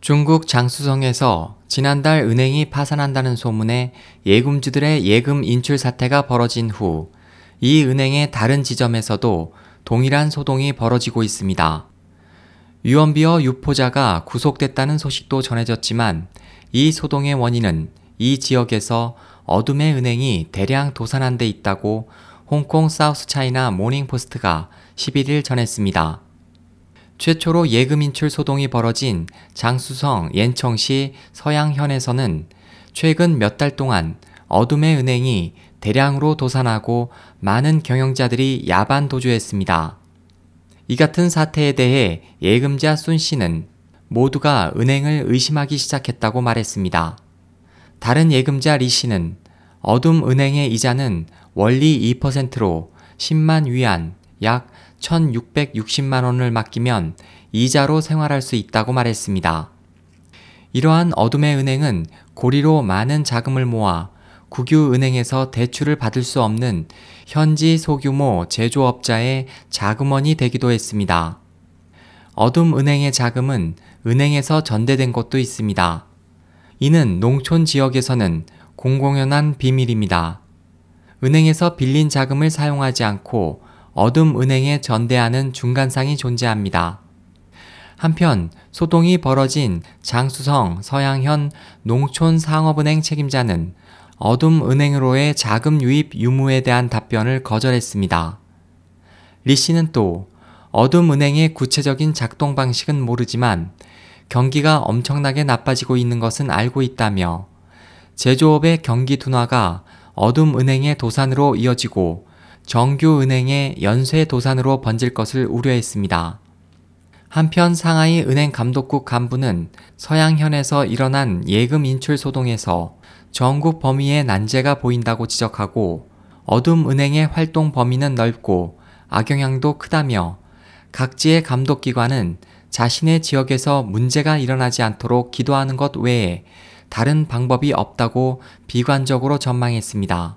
중국 장수성에서 지난달 은행이 파산한다는 소문에 예금주들의 예금 인출 사태가 벌어진 후 이 은행의 다른 지점에서도 동일한 소동이 벌어지고 있습니다. 유언비어 유포자가 구속됐다는 소식도 전해졌지만 이 소동의 원인은 이 지역에서 어둠의 은행이 대량 도산한 데 있다고 홍콩 사우스 차이나 모닝포스트가 11일 전했습니다. 최초로 예금 인출 소동이 벌어진 장수성 옌청시 서양현에서는 최근 몇 달 동안 어둠의 은행이 대량으로 도산하고 많은 경영자들이 야반 도주했습니다. 이 같은 사태에 대해 예금자 순 씨는 모두가 은행을 의심하기 시작했다고 말했습니다. 다른 예금자 리 씨는 어둠 은행의 이자는 원리 2%로 10만 위안, 약 1,660만 원을 맡기면 이자로 생활할 수 있다고 말했습니다. 이러한 어둠의 은행은 고리로 많은 자금을 모아 국유은행에서 대출을 받을 수 없는 현지 소규모 제조업자의 자금원이 되기도 했습니다. 어둠 은행의 자금은 은행에서 전대된 것도 있습니다. 이는 농촌 지역에서는 공공연한 비밀입니다. 은행에서 빌린 자금을 사용하지 않고 어둠 은행에 전대하는 중간상이 존재합니다. 한편 소동이 벌어진 장수성 서양현 농촌상업은행 책임자는 어둠 은행으로의 자금 유입 유무에 대한 답변을 거절했습니다. 리 씨는 또 어둠 은행의 구체적인 작동 방식은 모르지만 경기가 엄청나게 나빠지고 있는 것은 알고 있다며 제조업의 경기 둔화가 어둠 은행의 도산으로 이어지고 정규은행의 연쇄 도산으로 번질 것을 우려했습니다. 한편 상하이 은행 감독국 간부는 서양현에서 일어난 예금 인출 소동에서 전국 범위의 난제가 보인다고 지적하고 어둠 은행의 활동 범위는 넓고 악영향도 크다며 각지의 감독기관은 자신의 지역에서 문제가 일어나지 않도록 기도하는 것 외에 다른 방법이 없다고 비관적으로 전망했습니다.